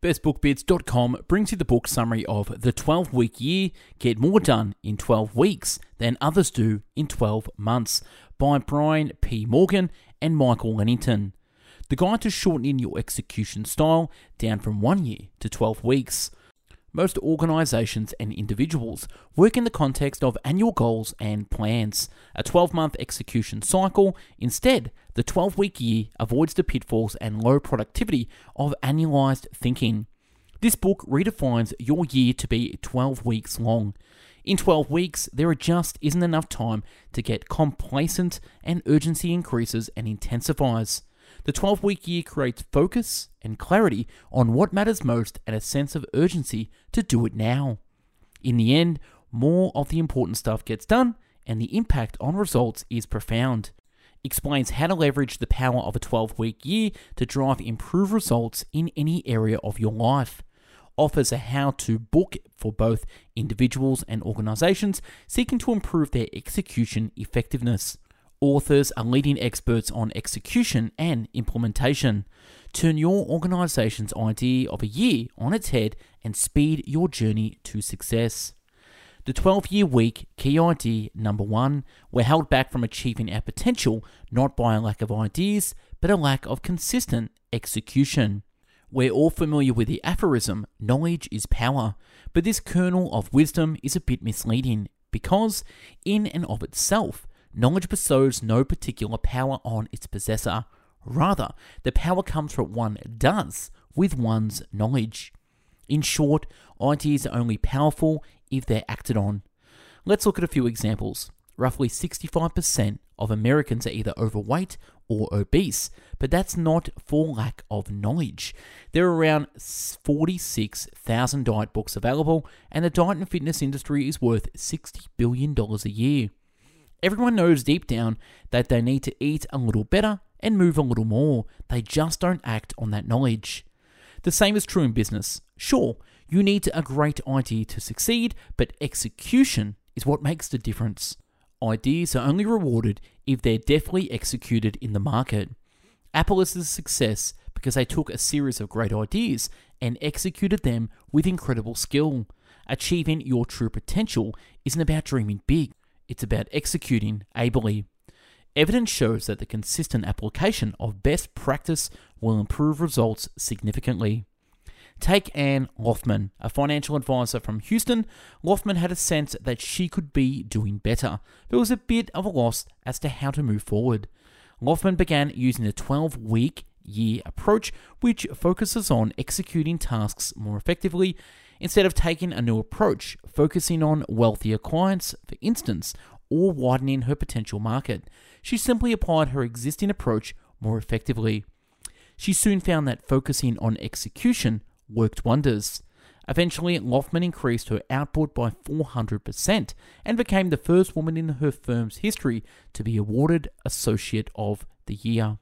BestBookBits.com brings you the book summary of The 12 Week Year Get More Done in 12 Weeks Than Others Do in 12 Months by Brian P. Moran and Michael Lennington. The guide to shortening your execution style down from one year to 12 weeks. Most organizations and individuals work in the context of annual goals and plans, a 12 month execution cycle. Instead, the 12 week year avoids the pitfalls and low productivity of annualized thinking. This book redefines your year to be 12 weeks long. In 12 weeks, there just isn't enough time to get complacent, and urgency increases and intensifies. The 12 week year creates focus and clarity on what matters most and a sense of urgency to do it now. In the end, more of the important stuff gets done, and the impact on results is profound. Explains how to leverage the power of a 12 week year to drive improved results in any area of your life. Offers a how to book for both individuals and organizations seeking to improve their execution effectiveness. Authors are leading experts on execution and implementation. Turn your organization's idea of a year on its head and speed your journey to success. The 12 year week key idea number one we're held back from achieving our potential not by a lack of ideas, but a lack of consistent execution. We're all familiar with the aphorism knowledge is power, but this kernel of wisdom is a bit misleading because, in and of itself, Knowledge bestows no particular power on its possessor. Rather, the power comes from what one does with one's knowledge. In short, ideas are only powerful if they're acted on. Let's look at a few examples. Roughly 65% of Americans are either overweight or obese, but that's not for lack of knowledge. There are around 46,000 diet books available, and the diet and fitness industry is worth $60 billion a year. Everyone knows deep down that they need to eat a little better and move a little more. They just don't act on that knowledge. The same is true in business. Sure, you need a great idea to succeed, but execution is what makes the difference. Ideas are only rewarded if they're deftly executed in the market. Apple is a success because they took a series of great ideas and executed them with incredible skill. Achieving your true potential isn't about dreaming big, it's about executing ably. Evidence shows that the consistent application of best practice will improve results significantly. Take Anne Loughman, a financial advisor from Houston. Loughman had a sense that she could be doing better, but was a bit of a loss as to how to move forward. Loughman began using a 12 week year approach, which focuses on executing tasks more effectively instead of taking a new approach, focusing on wealthier clients, for instance, or widening her potential market. She simply applied her existing approach more effectively. She soon found that focusing on execution worked wonders. Eventually, Loughman increased her output by 400% and became the first woman in her firm's history to be awarded Associate of the Year.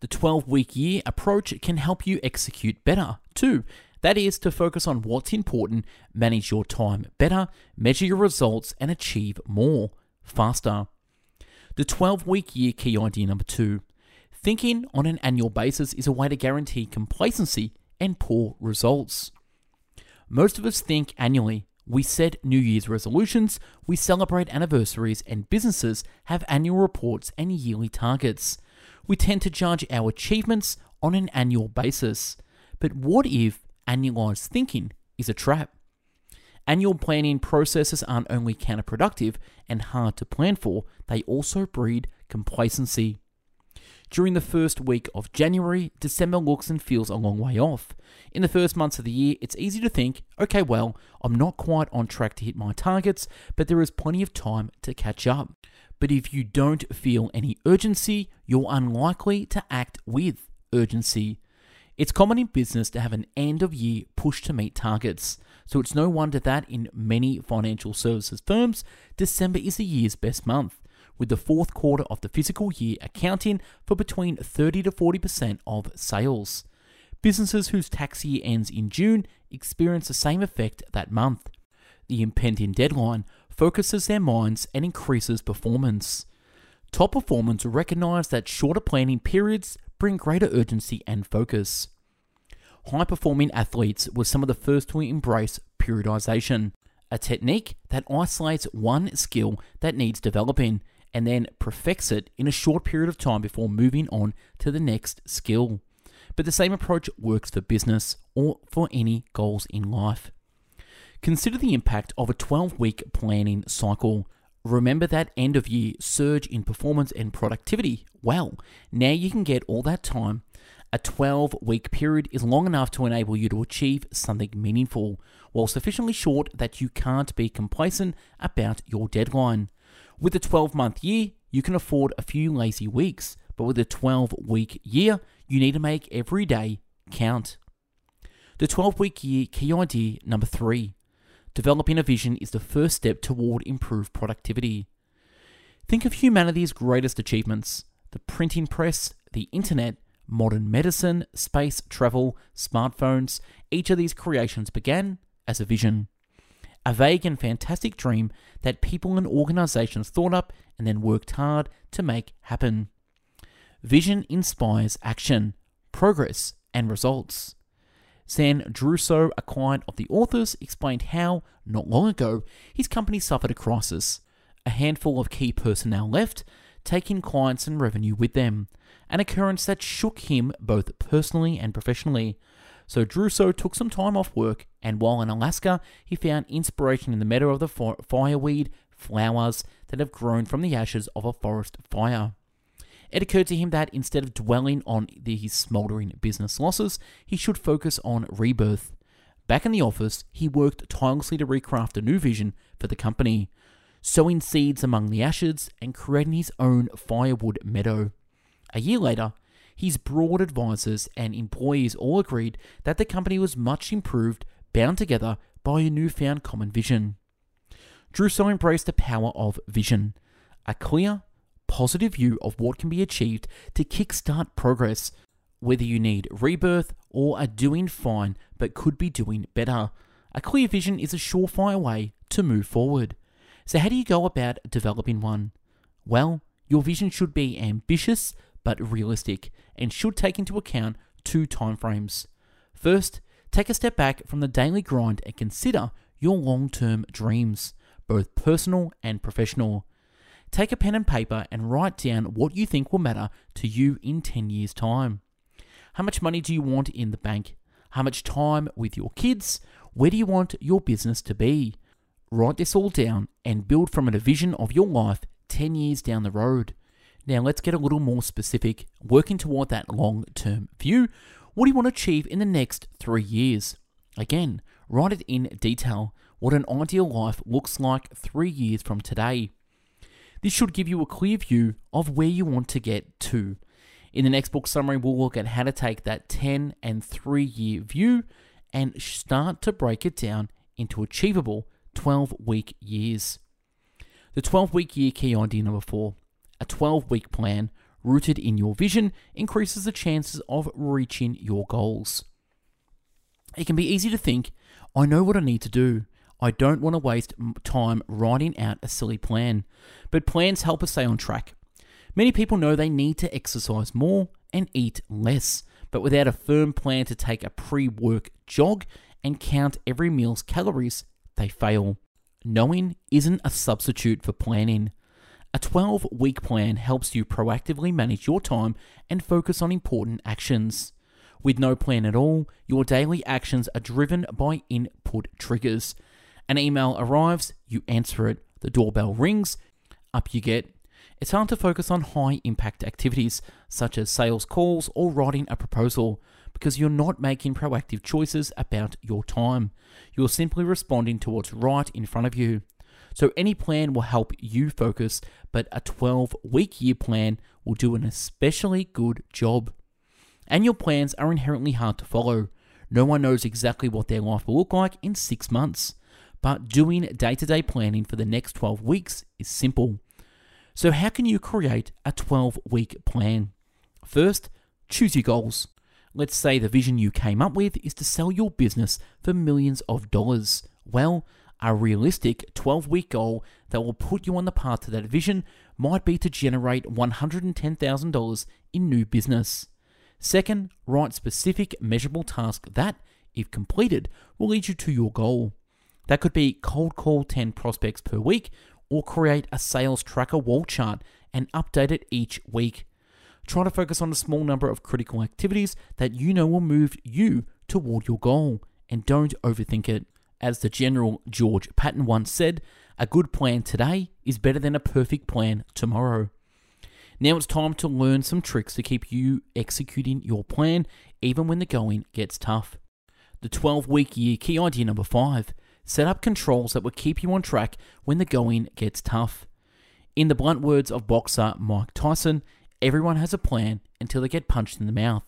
The 12 week year approach can help you execute better, too, that is to focus on what's important, manage your time better, measure your results, and achieve more faster. The 12 week year key idea number two thinking on an annual basis is a way to guarantee complacency and poor results. Most of us think annually. We set New Year's resolutions, we celebrate anniversaries, and businesses have annual reports and yearly targets. We tend to judge our achievements on an annual basis. But what if annualized thinking is a trap. Annual planning processes aren't only counterproductive and hard to plan for, they also breed complacency. During the first week of January, December looks and feels a long way off. In the first months of the year, it's easy to think, okay, well, I'm not quite on track to hit my targets, but there is plenty of time to catch up. But if you don't feel any urgency, you're unlikely to act with urgency. It's common in business to have an end of year push to meet targets, so it's no wonder that in many financial services firms, December is the year's best month, with the fourth quarter of the fiscal year accounting for between 30 to 40% of sales. Businesses whose tax year ends in June experience the same effect that month. The impending deadline focuses their minds and increases performance. Top performers recognize that shorter planning periods bring greater urgency and focus. high performing athletes were some of the first to embrace periodization, a technique that isolates one skill that needs developing and then perfects it in a short period of time before moving on to the next skill. But the same approach works for business or for any goals in life. Consider the impact of a 12 week planning cycle. Remember that end of year surge in performance and productivity? Well, now you can get all that time. A 12 week period is long enough to enable you to achieve something meaningful, while sufficiently short that you can't be complacent about your deadline. With a 12 month year, you can afford a few lazy weeks, but with a 12 week year, you need to make every day count. The 12 week year key idea number three developing a vision is the first step toward improved productivity. Think of humanity's greatest achievements the printing press, the internet, modern medicine, space travel, smartphones. Each of these creations began as a vision a vague and fantastic dream that people and organizations thought up and then worked hard to make happen. Vision inspires action, progress, and results. San Druso, a client of the authors, explained how, not long ago, his company suffered a crisis. A handful of key personnel left, taking clients and revenue with them, an occurrence that shook him both personally and professionally. So Druso took some time off work, and while in Alaska, he found inspiration in the meadow of the fireweed flowers that have grown from the ashes of a forest fire. It occurred to him that instead of dwelling on the, his smouldering business losses, he should focus on rebirth. Back in the office, he worked tirelessly to recraft a new vision for the company, sowing seeds among the ashes and creating his own fireweed meadow. A year later, his broad advisors and employees all agreed that the company was much improved, bound together by a newfound common vision. Druso embraced the power of vision, a clear, positive view of what can be achieved to kickstart progress, whether you need rebirth or are doing fine but could be doing better. A clear vision is a surefire way to move forward. So, how do you go about developing one? Well, your vision should be ambitious but realistic and should take into account two timeframes. First, take a step back from the daily grind and consider your long term dreams, both personal and professional. Take a pen and paper and write down what you think will matter to you in 10 years' time. How much money do you want in the bank? How much time with your kids? Where do you want your business to be? Write this all down and build from it a vision of your life 10 years down the road. Now, let's get a little more specific, working toward that long term view. What do you want to achieve in the next three years? Again, write it in detail what an ideal life looks like three years from today. This should give you a clear view of where you want to get to. In the next book summary, we'll look at how to take that 10 and 3 year view and start to break it down into achievable 12 week years. The 12 week year key idea number four a 12 week plan rooted in your vision increases the chances of reaching your goals. It can be easy to think, I know what I need to do. I don't want to waste time writing out a silly plan. But plans help us stay on track. Many people know they need to exercise more and eat less, but without a firm plan to take a pre work jog and count every meal's calories, they fail. Knowing isn't a substitute for planning. A 12 week plan helps you proactively manage your time and focus on important actions. With no plan at all, your daily actions are driven by input triggers. An email arrives, you answer it. The doorbell rings, up you get. It's hard to focus on high impact activities such as sales calls or writing a proposal because you're not making proactive choices about your time. You're simply responding to what's right in front of you. So any plan will help you focus, but a 12 week year plan will do an especially good job. Annual plans are inherently hard to follow. No one knows exactly what their life will look like in six months, but doing day to day planning for the next 12 weeks is simple. So, how can you create a 12 week plan? First, choose your goals. Let's say the vision you came up with is to sell your business for millions of dollars. Well, a realistic 12 week goal that will put you on the path to that vision might be to generate $110,000 in new business. Second, write specific measurable tasks that, if completed, will lead you to your goal. That could be cold call 10 prospects per week or create a sales tracker wall chart and update it each week. Try to focus on a small number of critical activities that you know will move you toward your goal and don't overthink it. As the General George Patton once said, a good plan today is better than a perfect plan tomorrow. Now it's time to learn some tricks to keep you executing your plan even when the going gets tough. The 12 week year key idea number 5 set up controls that will keep you on track when the going gets tough. In the blunt words of boxer Mike Tyson, everyone has a plan until they get punched in the mouth.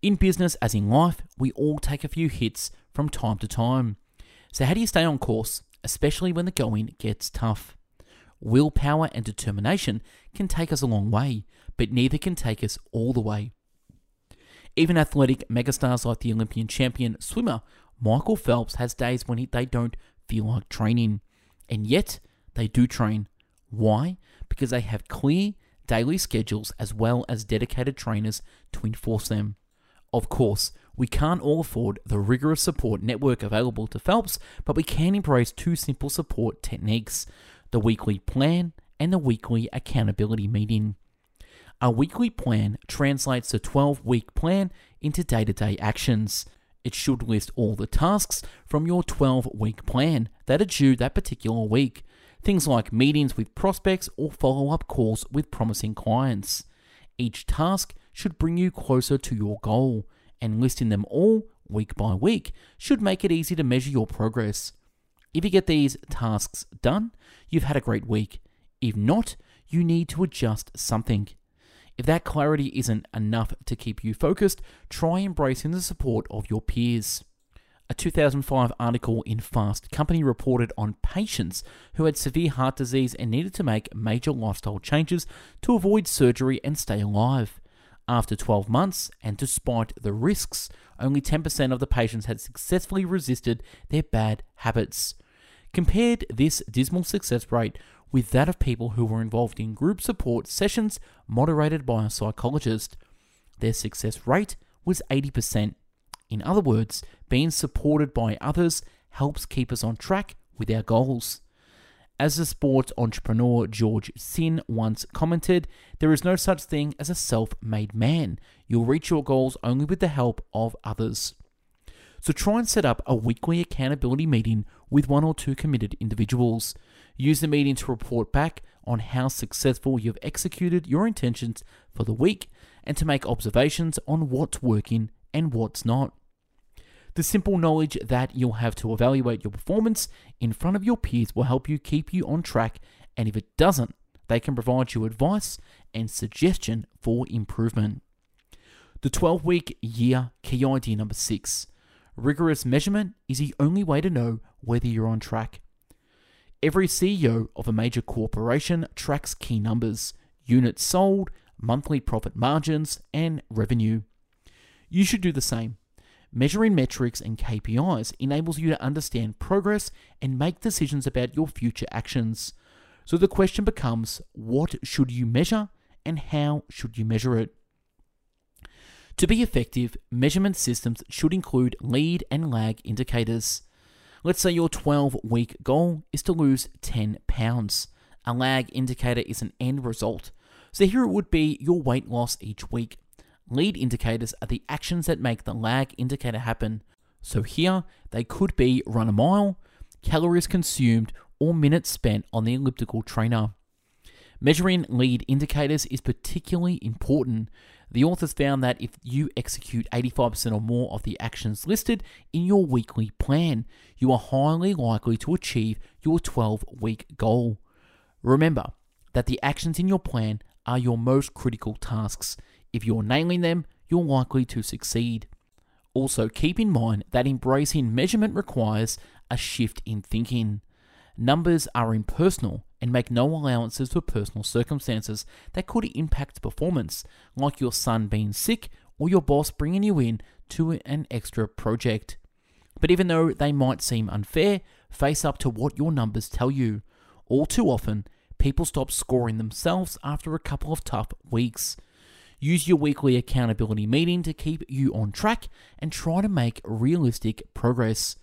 In business, as in life, we all take a few hits from time to time. So, how do you stay on course, especially when the going gets tough? Willpower and determination can take us a long way, but neither can take us all the way. Even athletic megastars like the Olympian champion swimmer Michael Phelps has days when he, they don't feel like training, and yet they do train. Why? Because they have clear daily schedules as well as dedicated trainers to enforce them. Of course, we can't all afford the rigorous support network available to Phelps, but we can embrace two simple support techniques the weekly plan and the weekly accountability meeting. A weekly plan translates the 12 week plan into day to day actions. It should list all the tasks from your 12 week plan that are due that particular week. Things like meetings with prospects or follow up calls with promising clients. Each task should bring you closer to your goal, and listing them all week by week should make it easy to measure your progress. If you get these tasks done, you've had a great week. If not, you need to adjust something. If that clarity isn't enough to keep you focused, try embracing the support of your peers. A 2005 article in Fast Company reported on patients who had severe heart disease and needed to make major lifestyle changes to avoid surgery and stay alive. After 12 months, and despite the risks, only 10% of the patients had successfully resisted their bad habits. Compared this dismal success rate with that of people who were involved in group support sessions moderated by a psychologist. Their success rate was 80%. In other words, being supported by others helps keep us on track with our goals. As the sports entrepreneur George Shinn once commented, there is no such thing as a self made man. You'll reach your goals only with the help of others. So try and set up a weekly accountability meeting with one or two committed individuals. Use the meeting to report back on how successful you've executed your intentions for the week and to make observations on what's working and what's not. The simple knowledge that you'll have to evaluate your performance in front of your peers will help you keep you on track, and if it doesn't, they can provide you advice and suggestion for improvement. The 12 week year key idea number six rigorous measurement is the only way to know whether you're on track. Every CEO of a major corporation tracks key numbers, units sold, monthly profit margins, and revenue. You should do the same. Measuring metrics and KPIs enables you to understand progress and make decisions about your future actions. So the question becomes what should you measure and how should you measure it? To be effective, measurement systems should include lead and lag indicators. Let's say your 12 week goal is to lose 10 pounds. A lag indicator is an end result. So here it would be your weight loss each week. Lead indicators are the actions that make the lag indicator happen. So here they could be run a mile, calories consumed, or minutes spent on the elliptical trainer. Measuring lead indicators is particularly important the authors found that if you execute 85% or more of the actions listed in your weekly plan, you are highly likely to achieve your 12 week goal. Remember that the actions in your plan are your most critical tasks. If you're nailing them, you're likely to succeed. Also, keep in mind that embracing measurement requires a shift in thinking. Numbers are impersonal and make no allowances for personal circumstances that could impact performance, like your son being sick or your boss bringing you in to an extra project. But even though they might seem unfair, face up to what your numbers tell you. All too often, people stop scoring themselves after a couple of tough weeks. Use your weekly accountability meeting to keep you on track and try to make realistic progress.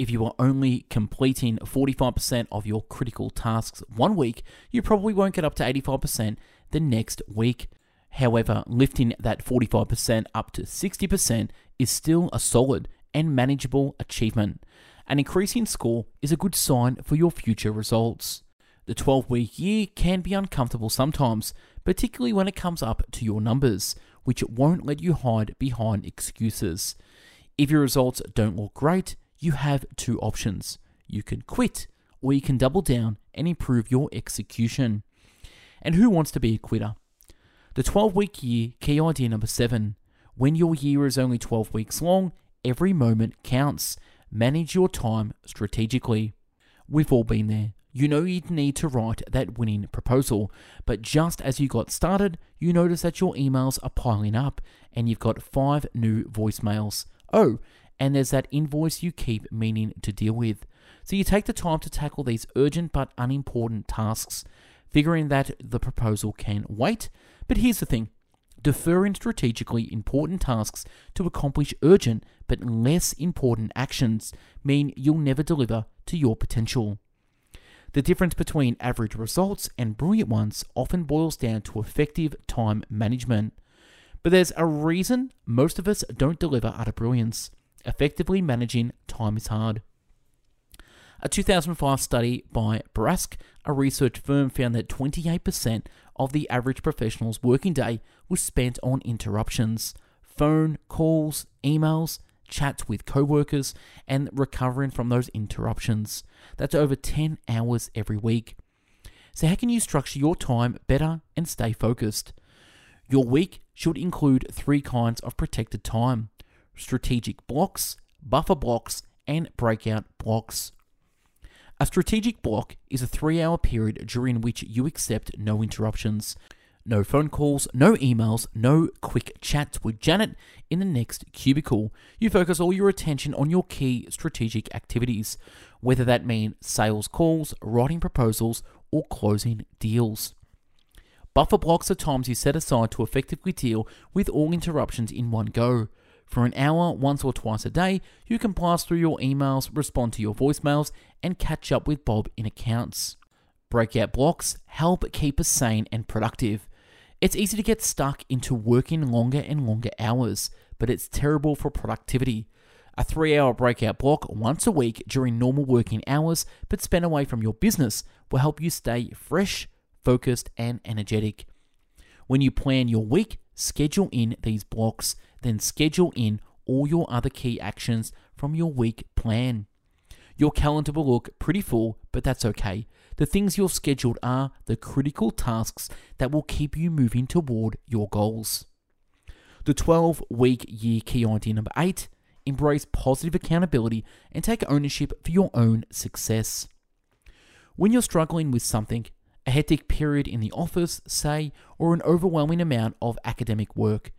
If you are only completing 45% of your critical tasks one week, you probably won't get up to 85% the next week. However, lifting that 45% up to 60% is still a solid and manageable achievement. An increasing score is a good sign for your future results. The 12 week year can be uncomfortable sometimes, particularly when it comes up to your numbers, which won't let you hide behind excuses. If your results don't look great, you have two options. You can quit, or you can double down and improve your execution. And who wants to be a quitter? The 12 week year, key idea number seven. When your year is only 12 weeks long, every moment counts. Manage your time strategically. We've all been there. You know you'd need to write that winning proposal, but just as you got started, you notice that your emails are piling up and you've got five new voicemails. Oh, and there's that invoice you keep meaning to deal with. So you take the time to tackle these urgent but unimportant tasks, figuring that the proposal can wait. But here's the thing deferring strategically important tasks to accomplish urgent but less important actions mean you'll never deliver to your potential. The difference between average results and brilliant ones often boils down to effective time management. But there's a reason most of us don't deliver out of brilliance. Effectively managing time is hard. A 2005 study by Basex, a research firm, found that 28% of the average professional's working day was spent on interruptions phone calls, emails, chats with co-workers, and recovering from those interruptions. That's over 10 hours every week. So how can you structure your time better and stay focused? Your week should include three kinds of protected time strategic blocks, buffer blocks, and breakout blocks. A strategic block is a three hour period during which you accept no interruptions. No phone calls, no emails, no quick chats with Janet in the next cubicle. You focus all your attention on your key strategic activities, whether that mean sales calls, writing proposals, or closing deals. Buffer blocks are times you set aside to effectively deal with all interruptions in one go. For an hour, once or twice a day, you can blast through your emails, respond to your voicemails, and catch up with Bob in accounts. Breakout blocks help keep us sane and productive. It's easy to get stuck into working longer and longer hours, but it's terrible for productivity. A three hour breakout block once a week during normal working hours, but spent away from your business, will help you stay fresh, focused, and energetic. When you plan your week, schedule in these blocks, then schedule in all your other key actions from your week plan. Your calendar will look pretty full, but that's okay. The things you've scheduled are the critical tasks that will keep you moving toward your goals. The 12 week year key idea number 8 embrace positive accountability and take ownership for your own success. When you're struggling with something, a hectic period in the office, say, or an overwhelming amount of academic work,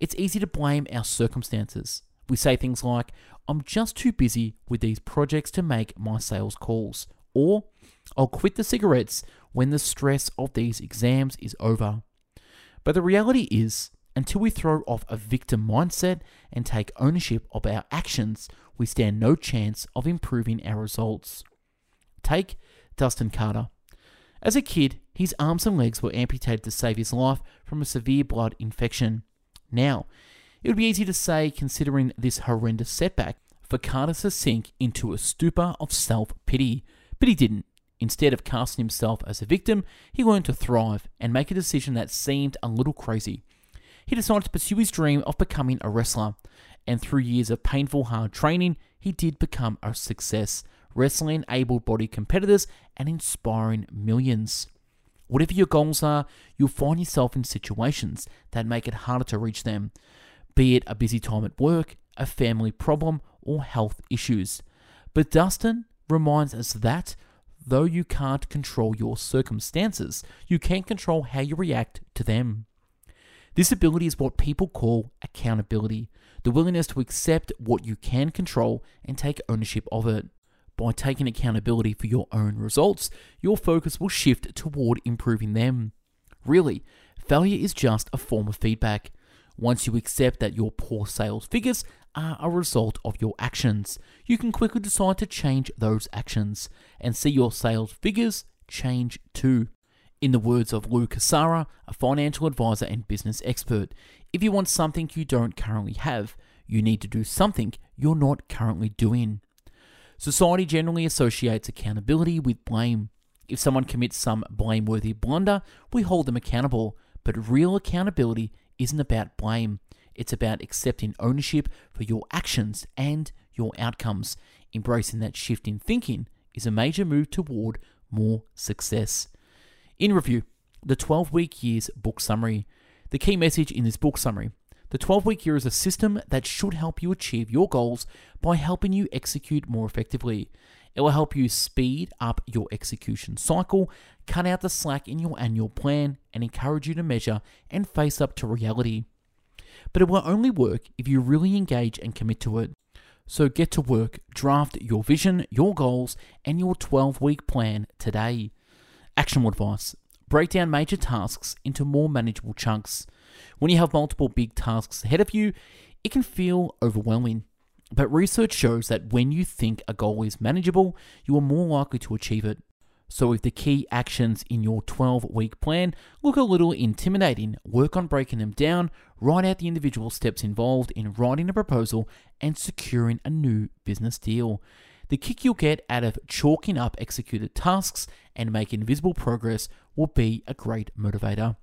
it's easy to blame our circumstances. We say things like, I'm just too busy with these projects to make my sales calls, or I'll quit the cigarettes when the stress of these exams is over. But the reality is, until we throw off a victim mindset and take ownership of our actions, we stand no chance of improving our results. Take Dustin Carter. As a kid, his arms and legs were amputated to save his life from a severe blood infection. Now, it would be easy to say, considering this horrendous setback, for Carter to sink into a stupor of self pity, but he didn't. Instead of casting himself as a victim, he learned to thrive and make a decision that seemed a little crazy. He decided to pursue his dream of becoming a wrestler, and through years of painful, hard training, he did become a success, wrestling able bodied competitors and inspiring millions. Whatever your goals are, you'll find yourself in situations that make it harder to reach them, be it a busy time at work, a family problem, or health issues. But Dustin reminds us that though you can't control your circumstances, you can control how you react to them. This ability is what people call accountability the willingness to accept what you can control and take ownership of it. By taking accountability for your own results, your focus will shift toward improving them. Really, failure is just a form of feedback. Once you accept that your poor sales figures are a result of your actions, you can quickly decide to change those actions and see your sales figures change too. In the words of Lou Casara, a financial advisor and business expert, if you want something you don't currently have, you need to do something you're not currently doing. Society generally associates accountability with blame. If someone commits some blameworthy blunder, we hold them accountable, but real accountability isn't about blame. It's about accepting ownership for your actions and your outcomes. Embracing that shift in thinking is a major move toward more success. In review, the 12 week years book summary. The key message in this book summary the 12 week year is a system that should help you achieve your goals by helping you execute more effectively. It will help you speed up your execution cycle, cut out the slack in your annual plan, and encourage you to measure and face up to reality. But it will only work if you really engage and commit to it. So get to work, draft your vision, your goals, and your 12 week plan today. Actionable advice break down major tasks into more manageable chunks. When you have multiple big tasks ahead of you, it can feel overwhelming. But research shows that when you think a goal is manageable, you are more likely to achieve it. So, if the key actions in your 12 week plan look a little intimidating, work on breaking them down, write out the individual steps involved in writing a proposal and securing a new business deal. The kick you'll get out of chalking up executed tasks and making visible progress will be a great motivator.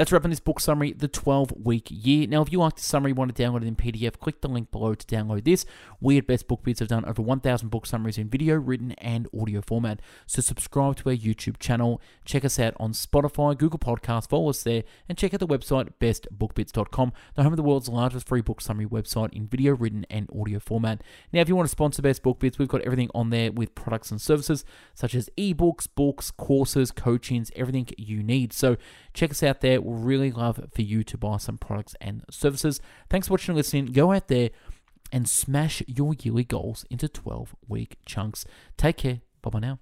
That's wrapping this book summary, the 12 week year. Now, if you like the summary, want to download it in PDF, click the link below to download this. We at Best Book Bits have done over 1,000 book summaries in video, written, and audio format. So subscribe to our YouTube channel, check us out on Spotify, Google Podcasts, follow us there, and check out the website bestbookbits.com, the home of the world's largest free book summary website in video, written, and audio format. Now, if you want to sponsor Best Book Bits, we've got everything on there with products and services such as ebooks, books, courses, coachings, everything you need. So check us out there really love for you to buy some products and services. Thanks for watching and listening. Go out there and smash your yearly goals into 12 week chunks. Take care. Bye bye now.